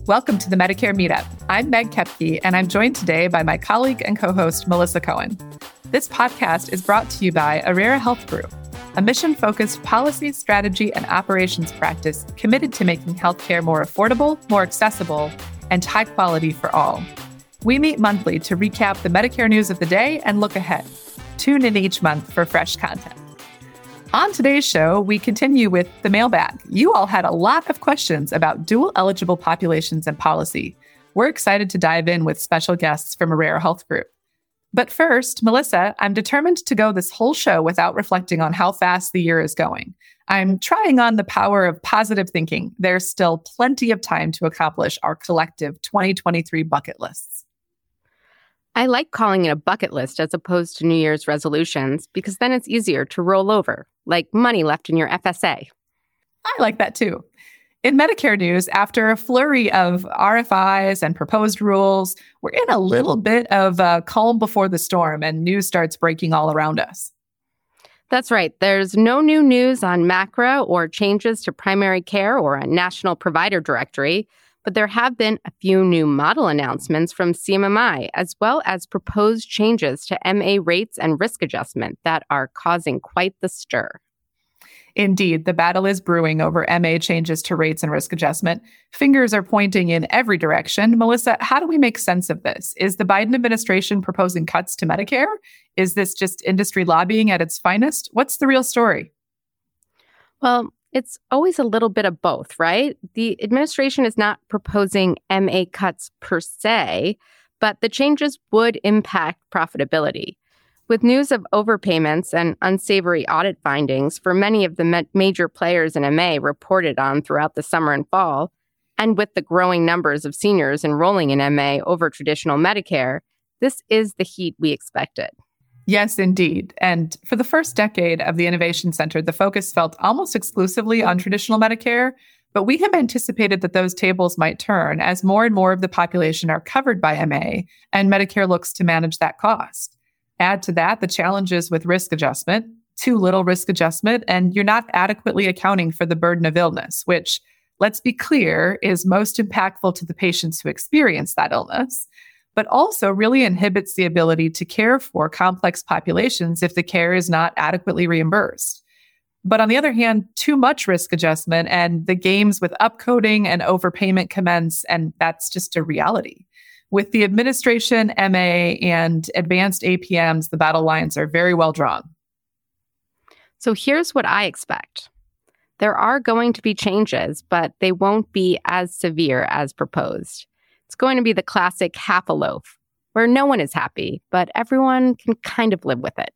Welcome to the Medicare Meetup. I'm Meg Kepke, and I'm joined today by my colleague and co host, Melissa Cohen. This podcast is brought to you by Aurrera Health Group, a mission focused policy, strategy, and operations practice committed to making healthcare more affordable, more accessible, and high quality for all. We meet monthly to recap the Medicare news of the day and look ahead. Tune in each month for fresh content. On today's show, we continue with the mailbag. You all had a lot of questions about dual eligible populations and policy. We're excited to dive in with special guests from Aurrera Health Group. But first, Melissa, I'm determined to go this whole show without reflecting on how fast the year is going. I'm trying on the power of positive thinking. There's still plenty of time to accomplish our collective 2023 bucket lists. I like calling it a bucket list as opposed to New Year's resolutions because then it's easier to roll over, like money left in your FSA. I like that too. In Medicare news, after a flurry of RFIs and proposed rules, we're in a little bit of a calm before the storm and news starts breaking all around us. That's right. There's no new news on MACRA or changes to primary care or a national provider directory, but there have been a few new model announcements from CMMI, as well as proposed changes to MA rates and risk adjustment that are causing quite the stir. Indeed, the battle is brewing over MA changes to rates and risk adjustment. Fingers are pointing in every direction. Melissa, how do we make sense of this? Is the Biden administration proposing cuts to Medicare? Is this just industry lobbying at its finest? What's the real story? Well, it's always a little bit of both, right? The administration is not proposing MA cuts per se, but the changes would impact profitability. With news of overpayments and unsavory audit findings for many of the ma- major players in MA reported on throughout the summer and fall, and with the growing numbers of seniors enrolling in MA over traditional Medicare, this is the heat we expected. Yes, indeed. And for the first decade of the Innovation Center, the focus felt almost exclusively on traditional Medicare. But we have anticipated that those tables might turn as more and more of the population are covered by MA and Medicare looks to manage that cost. Add to that the challenges with risk adjustment, too little risk adjustment, and you're not adequately accounting for the burden of illness, which, let's be clear, is most impactful to the patients who experience that illness but also really inhibits the ability to care for complex populations if the care is not adequately reimbursed. But on the other hand, too much risk adjustment and the games with upcoding and overpayment commence, and that's just a reality. With the administration, MA, and advanced APMs, the battle lines are very well drawn. So here's what I expect there are going to be changes, but they won't be as severe as proposed. It's going to be the classic half a loaf, where no one is happy, but everyone can kind of live with it.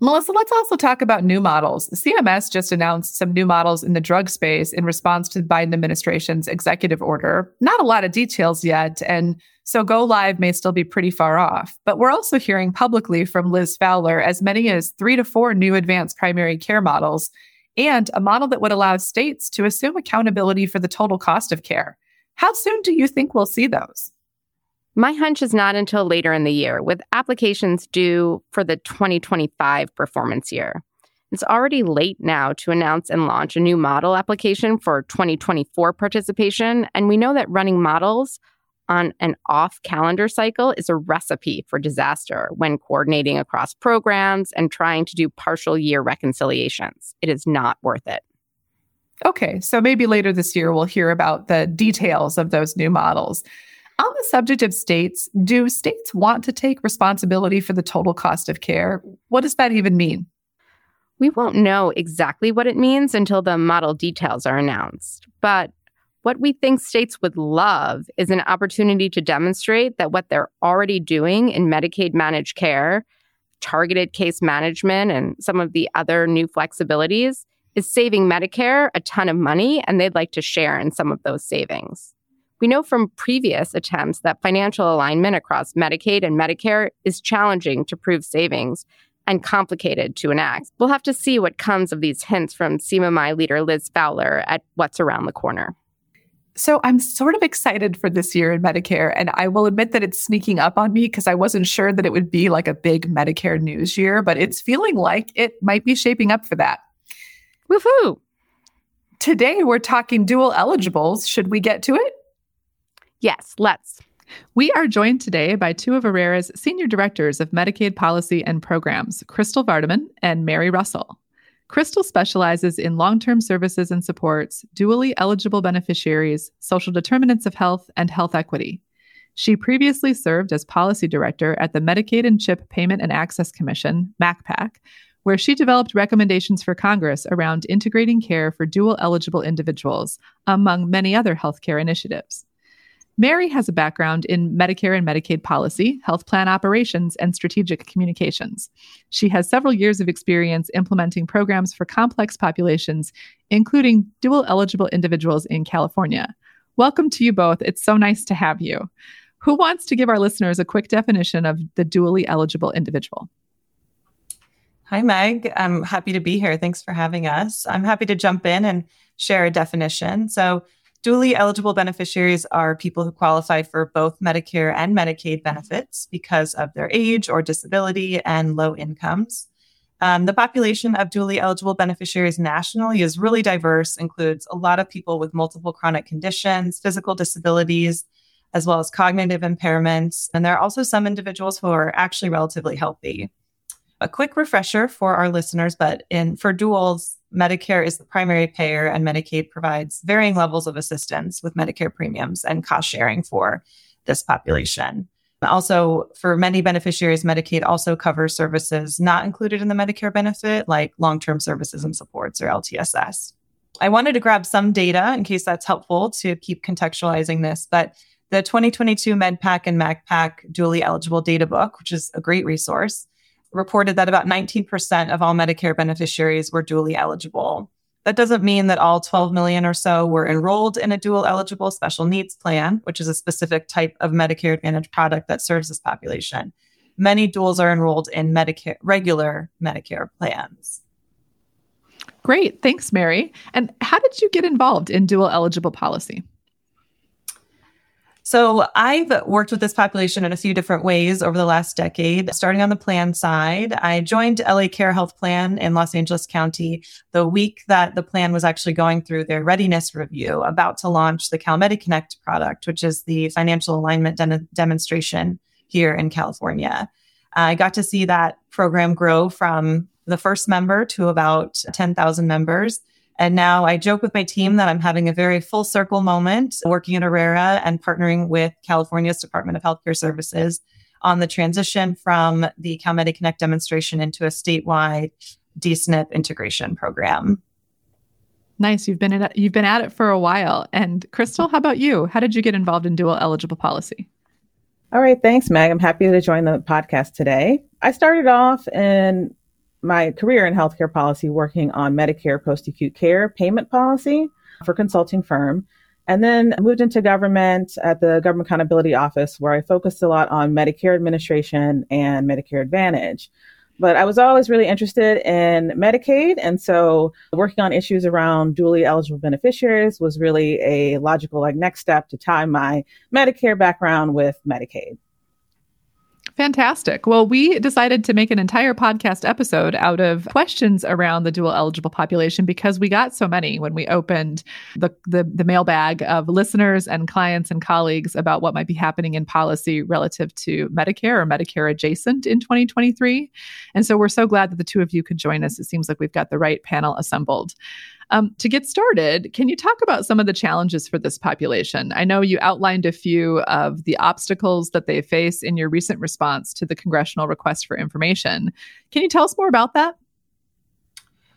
Melissa, let's also talk about new models. CMS just announced some new models in the drug space in response to the Biden administration's executive order. Not a lot of details yet, and so go live may still be pretty far off. But we're also hearing publicly from Liz Fowler as many as three to four new advanced primary care models and a model that would allow states to assume accountability for the total cost of care. How soon do you think we'll see those? My hunch is not until later in the year, with applications due for the 2025 performance year. It's already late now to announce and launch a new model application for 2024 participation, and we know that running models on an off calendar cycle is a recipe for disaster when coordinating across programs and trying to do partial year reconciliations. It is not worth it. Okay, so maybe later this year we'll hear about the details of those new models. On the subject of states, do states want to take responsibility for the total cost of care? What does that even mean? We won't know exactly what it means until the model details are announced. But what we think states would love is an opportunity to demonstrate that what they're already doing in Medicaid managed care, targeted case management, and some of the other new flexibilities is saving Medicare a ton of money, and they'd like to share in some of those savings. We know from previous attempts that financial alignment across Medicaid and Medicare is challenging to prove savings and complicated to enact. We'll have to see what comes of these hints from CMMI leader Liz Fowler at what's around the corner. So I'm sort of excited for this year in Medicare, and I will admit that it's sneaking up on me because I wasn't sure that it would be like a big Medicare news year, but it's feeling like it might be shaping up for that. Woohoo! Today we're talking dual eligibles. Should we get to it? Yes, let's. We are joined today by two of Aurrera's senior directors of Medicaid policy and programs, Crystal Vardaman and Mary Russell. Crystal specializes in long term services and supports dually eligible beneficiaries, social determinants of health, and health equity. She previously served as policy director at the Medicaid and CHIP Payment and Access Commission, MACPAC, where she developed recommendations for Congress around integrating care for dual eligible individuals, among many other healthcare initiatives. Mary has a background in Medicare and Medicaid policy, health plan operations, and strategic communications. She has several years of experience implementing programs for complex populations, including dual eligible individuals in California. Welcome to you both. It's so nice to have you. Who wants to give our listeners a quick definition of the dually eligible individual? Hi, Meg. I'm happy to be here. Thanks for having us. I'm happy to jump in and share a definition. So, Dually eligible beneficiaries are people who qualify for both Medicare and Medicaid benefits because of their age or disability and low incomes. Um, the population of dually eligible beneficiaries nationally is really diverse, includes a lot of people with multiple chronic conditions, physical disabilities, as well as cognitive impairments. And there are also some individuals who are actually relatively healthy. A quick refresher for our listeners, but in for duals, Medicare is the primary payer and Medicaid provides varying levels of assistance with Medicare premiums and cost sharing for this population. Also, for many beneficiaries, Medicaid also covers services not included in the Medicare benefit, like long term services and supports or LTSS. I wanted to grab some data in case that's helpful to keep contextualizing this, but the 2022 MedPAC and MACPAC dually eligible data book, which is a great resource, reported that about 19% of all Medicare beneficiaries were dually eligible. That doesn't mean that all 12 million or so were enrolled in a dual eligible special needs plan, which is a specific type of Medicare Advantage product that serves this population. Many duals are enrolled in Medicare, regular Medicare plans. Great. Thanks, Mary. And how did you get involved in dual eligible policy? So I've worked with this population in a few different ways over the last decade. Starting on the plan side, I joined LA Care Health Plan in Los Angeles County the week that the plan was actually going through their readiness review, about to launch the Cal MediConnect product, which is the financial alignment de- demonstration here in California. I got to see that program grow from the first member to about 10,000 members. And now I joke with my team that I'm having a very full circle moment working at Aurrera and partnering with California's Department of Healthcare Services on the transition from the Cal MediConnect demonstration into a statewide DSNP integration program. Nice. You've been at, you've been at it for a while. And Crystal, how about you? How did you get involved in dual eligible policy? All right, thanks, Meg. I'm happy to join the podcast today. I started off in my career in healthcare policy working on Medicare post acute care payment policy for consulting firm. And then moved into government at the Government Accountability Office, where I focused a lot on Medicare administration and Medicare Advantage. But I was always really interested in Medicaid. And so working on issues around dually eligible beneficiaries was really a logical like next step to tie my Medicare background with Medicaid. Fantastic. Well, we decided to make an entire podcast episode out of questions around the dual eligible population because we got so many when we opened the, the, the mailbag of listeners and clients and colleagues about what might be happening in policy relative to Medicare or Medicare adjacent in 2023. And so we're so glad that the two of you could join us. It seems like we've got the right panel assembled. Um, to get started, can you talk about some of the challenges for this population? I know you outlined a few of the obstacles that they face in your recent response to the congressional request for information. Can you tell us more about that?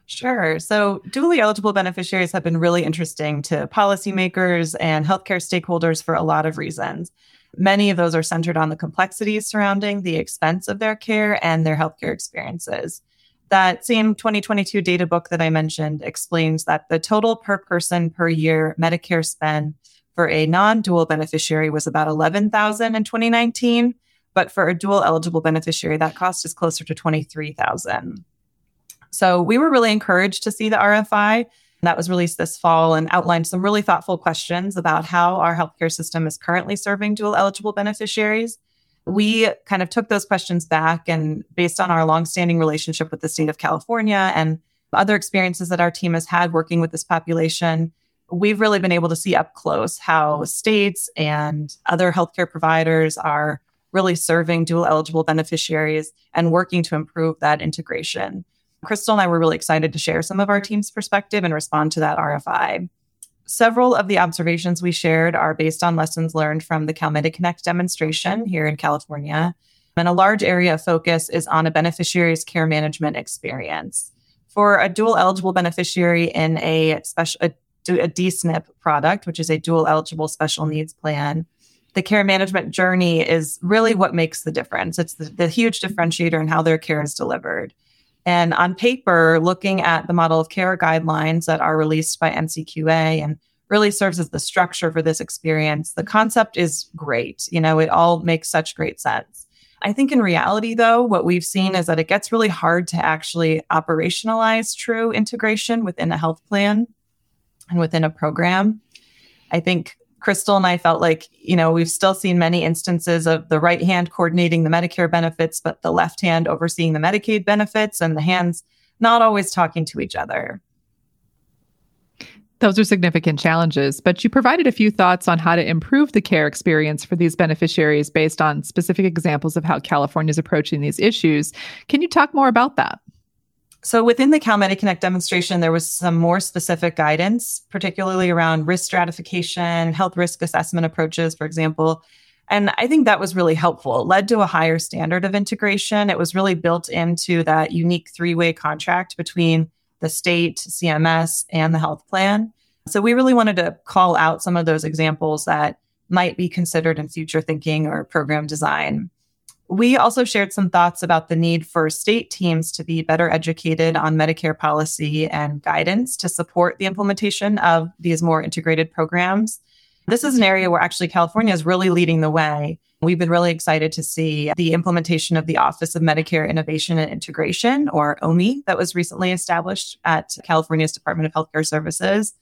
Sure. So, dually eligible beneficiaries have been really interesting to policymakers and healthcare stakeholders for a lot of reasons. Many of those are centered on the complexities surrounding the expense of their care and their healthcare experiences that same 2022 data book that I mentioned explains that the total per person per year Medicare spend for a non-dual beneficiary was about 11,000 in 2019, but for a dual eligible beneficiary that cost is closer to 23,000. So we were really encouraged to see the RFI that was released this fall and outlined some really thoughtful questions about how our healthcare system is currently serving dual eligible beneficiaries we kind of took those questions back and based on our longstanding relationship with the state of California and other experiences that our team has had working with this population, we've really been able to see up close how states and other healthcare providers are really serving dual eligible beneficiaries and working to improve that integration. Crystal and I were really excited to share some of our team's perspective and respond to that RFI. Several of the observations we shared are based on lessons learned from the Cal MediConnect demonstration here in California. And a large area of focus is on a beneficiary's care management experience. For a dual eligible beneficiary in a special a, a DSNP product, which is a dual eligible special needs plan, the care management journey is really what makes the difference. It's the, the huge differentiator in how their care is delivered. And on paper, looking at the model of care guidelines that are released by NCQA and really serves as the structure for this experience, the concept is great. You know, it all makes such great sense. I think in reality, though, what we've seen is that it gets really hard to actually operationalize true integration within a health plan and within a program. I think Crystal and I felt like, you know, we've still seen many instances of the right hand coordinating the Medicare benefits, but the left hand overseeing the Medicaid benefits and the hands not always talking to each other. Those are significant challenges, but you provided a few thoughts on how to improve the care experience for these beneficiaries based on specific examples of how California is approaching these issues. Can you talk more about that? So within the Cal MediConnect demonstration, there was some more specific guidance, particularly around risk stratification, health risk assessment approaches, for example. And I think that was really helpful. It led to a higher standard of integration. It was really built into that unique three way contract between the state, CMS, and the health plan. So we really wanted to call out some of those examples that might be considered in future thinking or program design. We also shared some thoughts about the need for state teams to be better educated on Medicare policy and guidance to support the implementation of these more integrated programs. This is an area where actually California is really leading the way. We've been really excited to see the implementation of the Office of Medicare Innovation and Integration, or OMI, that was recently established at California's Department of Healthcare Services.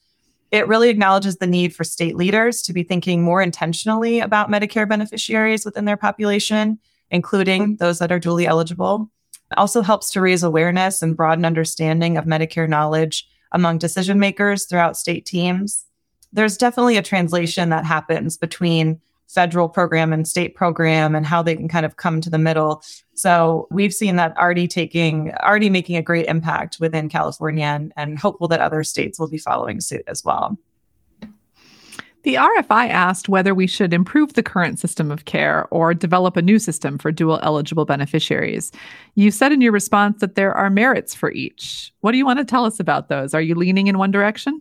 It really acknowledges the need for state leaders to be thinking more intentionally about Medicare beneficiaries within their population including mm-hmm. those that are dually eligible. It also helps to raise awareness and broaden understanding of Medicare knowledge among decision makers throughout state teams. There's definitely a translation that happens between federal program and state program and how they can kind of come to the middle. So we've seen that already taking, already making a great impact within California and, and hopeful that other states will be following suit as well. The RFI asked whether we should improve the current system of care or develop a new system for dual eligible beneficiaries. You said in your response that there are merits for each. What do you want to tell us about those? Are you leaning in one direction?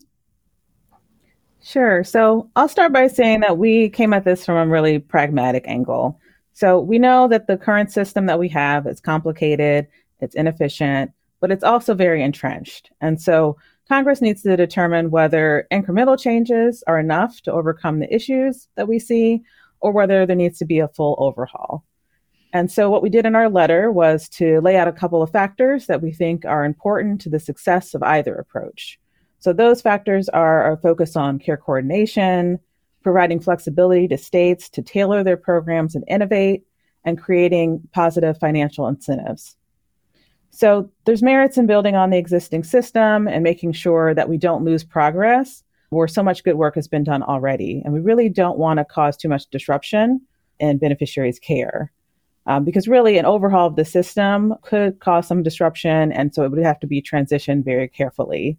Sure. So I'll start by saying that we came at this from a really pragmatic angle. So we know that the current system that we have is complicated, it's inefficient, but it's also very entrenched. And so Congress needs to determine whether incremental changes are enough to overcome the issues that we see or whether there needs to be a full overhaul. And so, what we did in our letter was to lay out a couple of factors that we think are important to the success of either approach. So, those factors are a focus on care coordination, providing flexibility to states to tailor their programs and innovate, and creating positive financial incentives. So there's merits in building on the existing system and making sure that we don't lose progress where so much good work has been done already. And we really don't want to cause too much disruption in beneficiaries' care. Um, because really, an overhaul of the system could cause some disruption. And so it would have to be transitioned very carefully.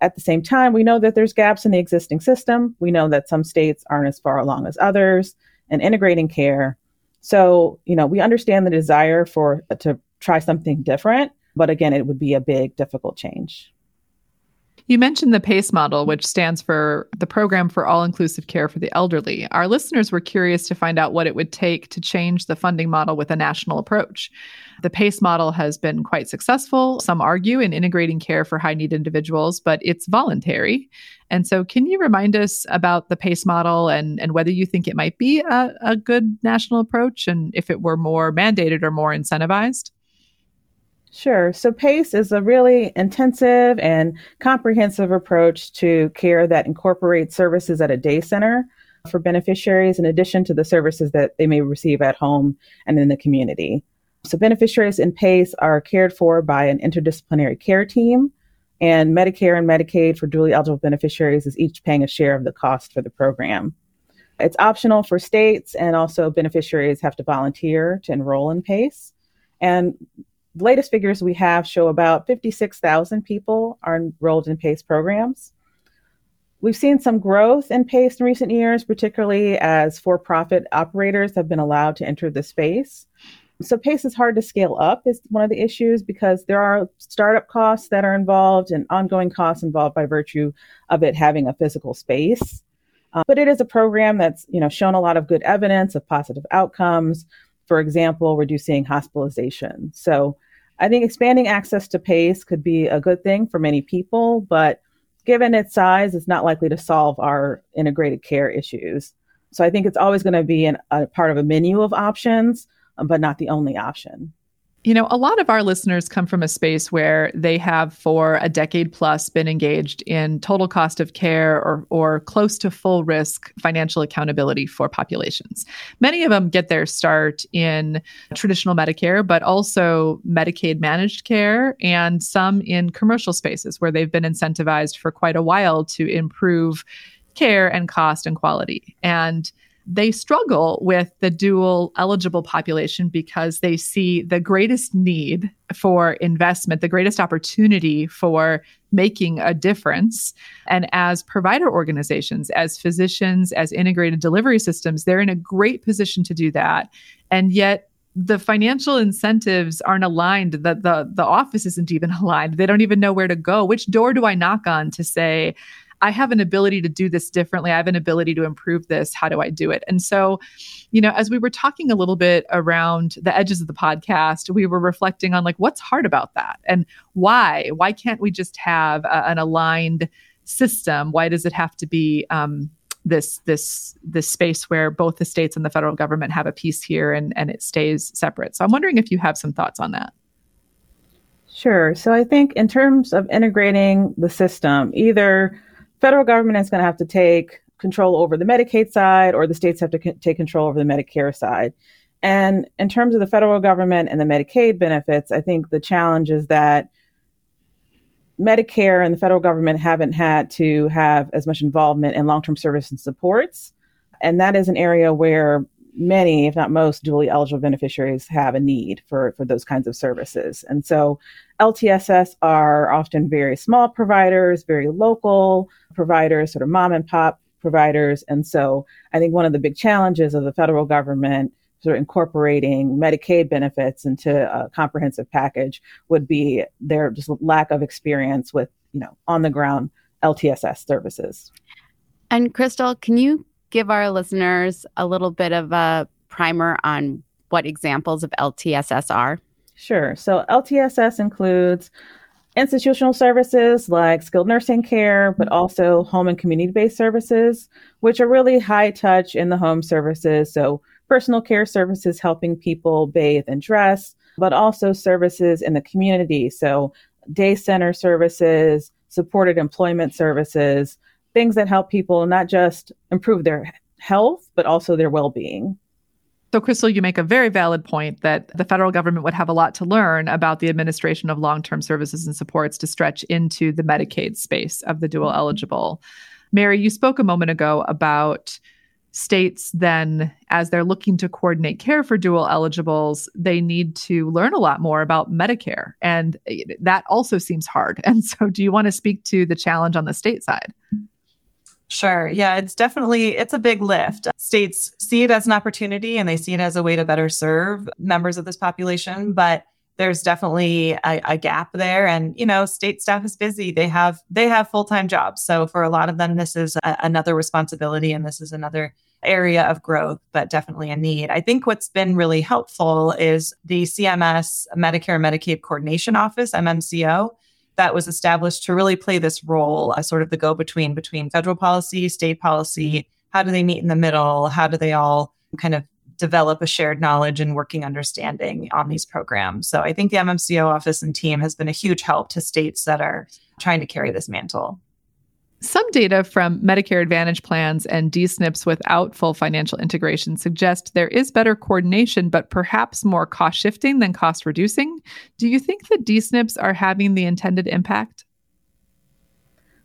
At the same time, we know that there's gaps in the existing system. We know that some states aren't as far along as others in integrating care. So, you know, we understand the desire for to try something different. But again, it would be a big, difficult change. You mentioned the PACE model, which stands for the Program for All Inclusive Care for the Elderly. Our listeners were curious to find out what it would take to change the funding model with a national approach. The PACE model has been quite successful, some argue, in integrating care for high need individuals, but it's voluntary. And so, can you remind us about the PACE model and, and whether you think it might be a, a good national approach and if it were more mandated or more incentivized? Sure. So PACE is a really intensive and comprehensive approach to care that incorporates services at a day center for beneficiaries in addition to the services that they may receive at home and in the community. So beneficiaries in PACE are cared for by an interdisciplinary care team And Medicare and Medicaid for dually eligible beneficiaries is each paying a share of the cost for the program. It's optional for states, and also beneficiaries have to volunteer to enroll in PACE. And the latest figures we have show about 56,000 people are enrolled in PACE programs. We've seen some growth in PACE in recent years, particularly as for profit operators have been allowed to enter the space. So, PACE is hard to scale up, is one of the issues because there are startup costs that are involved and ongoing costs involved by virtue of it having a physical space. Uh, but it is a program that's you know shown a lot of good evidence of positive outcomes. For example, reducing hospitalization. So I think expanding access to PACE could be a good thing for many people, but given its size, it's not likely to solve our integrated care issues. So I think it's always going to be an, a part of a menu of options, but not the only option. You know, a lot of our listeners come from a space where they have for a decade plus been engaged in total cost of care or, or close to full risk financial accountability for populations. Many of them get their start in traditional Medicare, but also Medicaid managed care, and some in commercial spaces where they've been incentivized for quite a while to improve care and cost and quality. And they struggle with the dual eligible population because they see the greatest need for investment, the greatest opportunity for making a difference. And as provider organizations, as physicians, as integrated delivery systems, they're in a great position to do that. And yet, the financial incentives aren't aligned the, the the office isn't even aligned they don't even know where to go which door do i knock on to say I have an ability to do this differently. I have an ability to improve this. How do I do it? And so, you know, as we were talking a little bit around the edges of the podcast, we were reflecting on like what's hard about that and why? Why can't we just have a, an aligned system? Why does it have to be um, this this this space where both the states and the federal government have a piece here and and it stays separate? So I'm wondering if you have some thoughts on that. Sure. So I think in terms of integrating the system, either federal government is going to have to take control over the Medicaid side, or the states have to c- take control over the Medicare side. And in terms of the federal government and the Medicaid benefits, I think the challenge is that Medicare and the federal government haven't had to have as much involvement in long term service and supports. And that is an area where many, if not most, dually eligible beneficiaries have a need for, for those kinds of services. And so LTSS are often very small providers, very local providers, sort of mom and pop providers. And so I think one of the big challenges of the federal government sort of incorporating Medicaid benefits into a comprehensive package would be their just lack of experience with, you know, on the ground LTSS services. And Crystal, can you give our listeners a little bit of a primer on what examples of LTSS are? Sure. So LTSS includes institutional services like skilled nursing care, but mm-hmm. also home and community based services, which are really high touch in the home services. So personal care services helping people bathe and dress, but also services in the community. So day center services, supported employment services, things that help people not just improve their health, but also their well being. So, Crystal, you make a very valid point that the federal government would have a lot to learn about the administration of long term services and supports to stretch into the Medicaid space of the dual eligible. Mary, you spoke a moment ago about states then, as they're looking to coordinate care for dual eligibles, they need to learn a lot more about Medicare. And that also seems hard. And so, do you want to speak to the challenge on the state side? Sure. Yeah, it's definitely it's a big lift. States see it as an opportunity and they see it as a way to better serve members of this population, but there's definitely a, a gap there and you know state staff is busy they have they have full-time jobs so for a lot of them this is a, another responsibility and this is another area of growth but definitely a need i think what's been really helpful is the cms medicare medicaid coordination office mmco that was established to really play this role as sort of the go between between federal policy, state policy. How do they meet in the middle? How do they all kind of develop a shared knowledge and working understanding on these programs? So I think the MMCO office and team has been a huge help to states that are trying to carry this mantle. Some data from Medicare Advantage plans and DSNPs without full financial integration suggest there is better coordination, but perhaps more cost shifting than cost reducing. Do you think that DSNPs are having the intended impact?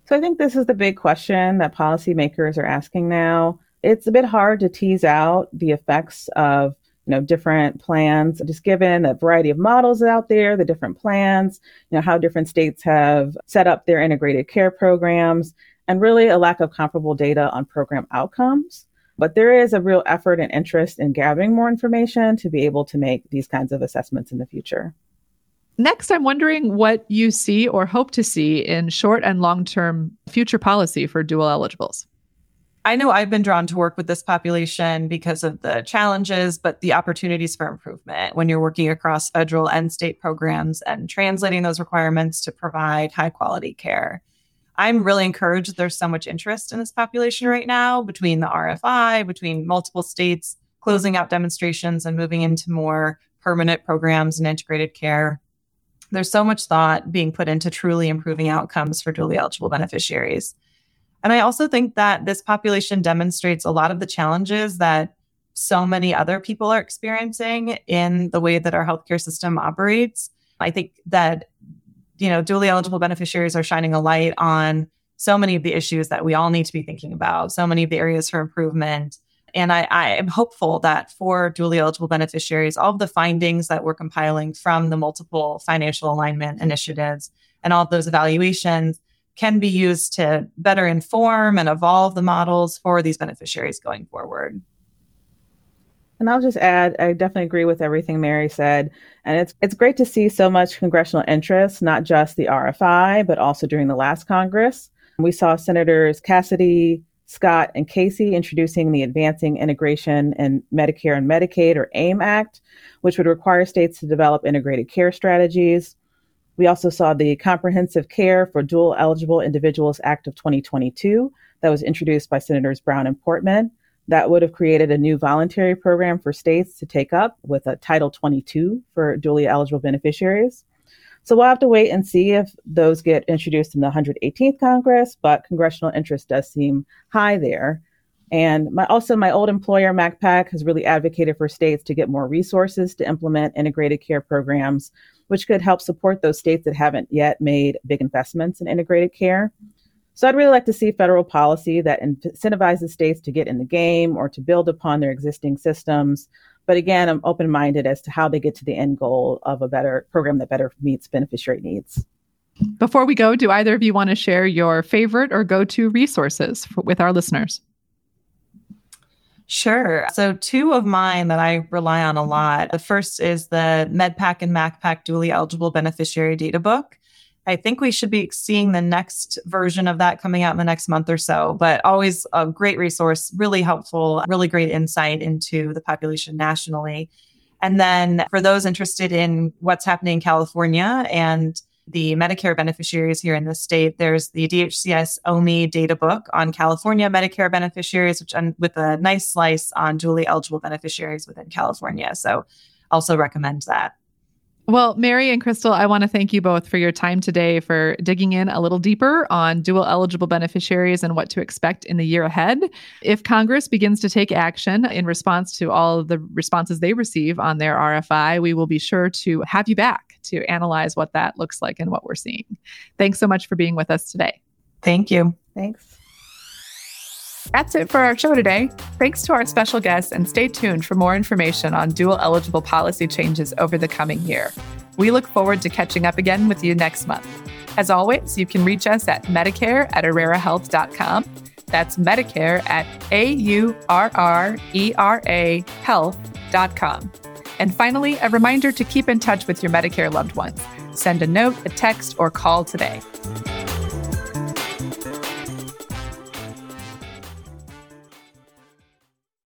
So I think this is the big question that policymakers are asking now. It's a bit hard to tease out the effects of you know different plans just given the variety of models out there the different plans you know how different states have set up their integrated care programs and really a lack of comparable data on program outcomes but there is a real effort and interest in gathering more information to be able to make these kinds of assessments in the future Next, I'm wondering what you see or hope to see in short and long term future policy for dual eligibles. I know I've been drawn to work with this population because of the challenges, but the opportunities for improvement when you're working across federal and state programs and translating those requirements to provide high quality care. I'm really encouraged there's so much interest in this population right now between the RFI, between multiple states closing out demonstrations and moving into more permanent programs and integrated care. There's so much thought being put into truly improving outcomes for dually eligible beneficiaries. And I also think that this population demonstrates a lot of the challenges that so many other people are experiencing in the way that our healthcare system operates. I think that, you know, dually eligible beneficiaries are shining a light on so many of the issues that we all need to be thinking about, so many of the areas for improvement. And I, I am hopeful that for dually eligible beneficiaries, all of the findings that we're compiling from the multiple financial alignment initiatives and all of those evaluations can be used to better inform and evolve the models for these beneficiaries going forward. And I'll just add, I definitely agree with everything Mary said. And it's it's great to see so much congressional interest, not just the RFI, but also during the last Congress. We saw Senators Cassidy, Scott, and Casey introducing the Advancing Integration in Medicare and Medicaid, or AIM Act, which would require states to develop integrated care strategies. We also saw the Comprehensive Care for Dual Eligible Individuals Act of 2022 that was introduced by Senators Brown and Portman. That would have created a new voluntary program for states to take up with a Title 22 for dually eligible beneficiaries. So we'll have to wait and see if those get introduced in the 118th Congress, but congressional interest does seem high there. And my, also, my old employer, MACPAC, has really advocated for states to get more resources to implement integrated care programs which could help support those states that haven't yet made big investments in integrated care. So I'd really like to see federal policy that incentivizes states to get in the game or to build upon their existing systems. But again, I'm open minded as to how they get to the end goal of a better program that better meets beneficiary needs. Before we go, do either of you want to share your favorite or go to resources for, with our listeners? Sure. So, two of mine that I rely on a mm-hmm. lot. The first is the MedPAC and MACPAC dually eligible beneficiary data book. I think we should be seeing the next version of that coming out in the next month or so, but always a great resource, really helpful, really great insight into the population nationally. And then for those interested in what's happening in California and the Medicare beneficiaries here in the state. There's the DHCS OMI data book on California Medicare beneficiaries, which with a nice slice on dually eligible beneficiaries within California. So also recommend that. Well, Mary and Crystal, I want to thank you both for your time today for digging in a little deeper on dual eligible beneficiaries and what to expect in the year ahead. If Congress begins to take action in response to all of the responses they receive on their RFI, we will be sure to have you back to analyze what that looks like and what we're seeing. Thanks so much for being with us today. Thank you. Thanks. That's it for our show today. Thanks to our special guests, and stay tuned for more information on dual eligible policy changes over the coming year. We look forward to catching up again with you next month. As always, you can reach us at Medicare at AurreraHealth.com. That's Medicare at A U R R E R A health.com. And finally, a reminder to keep in touch with your Medicare loved ones. Send a note, a text, or call today.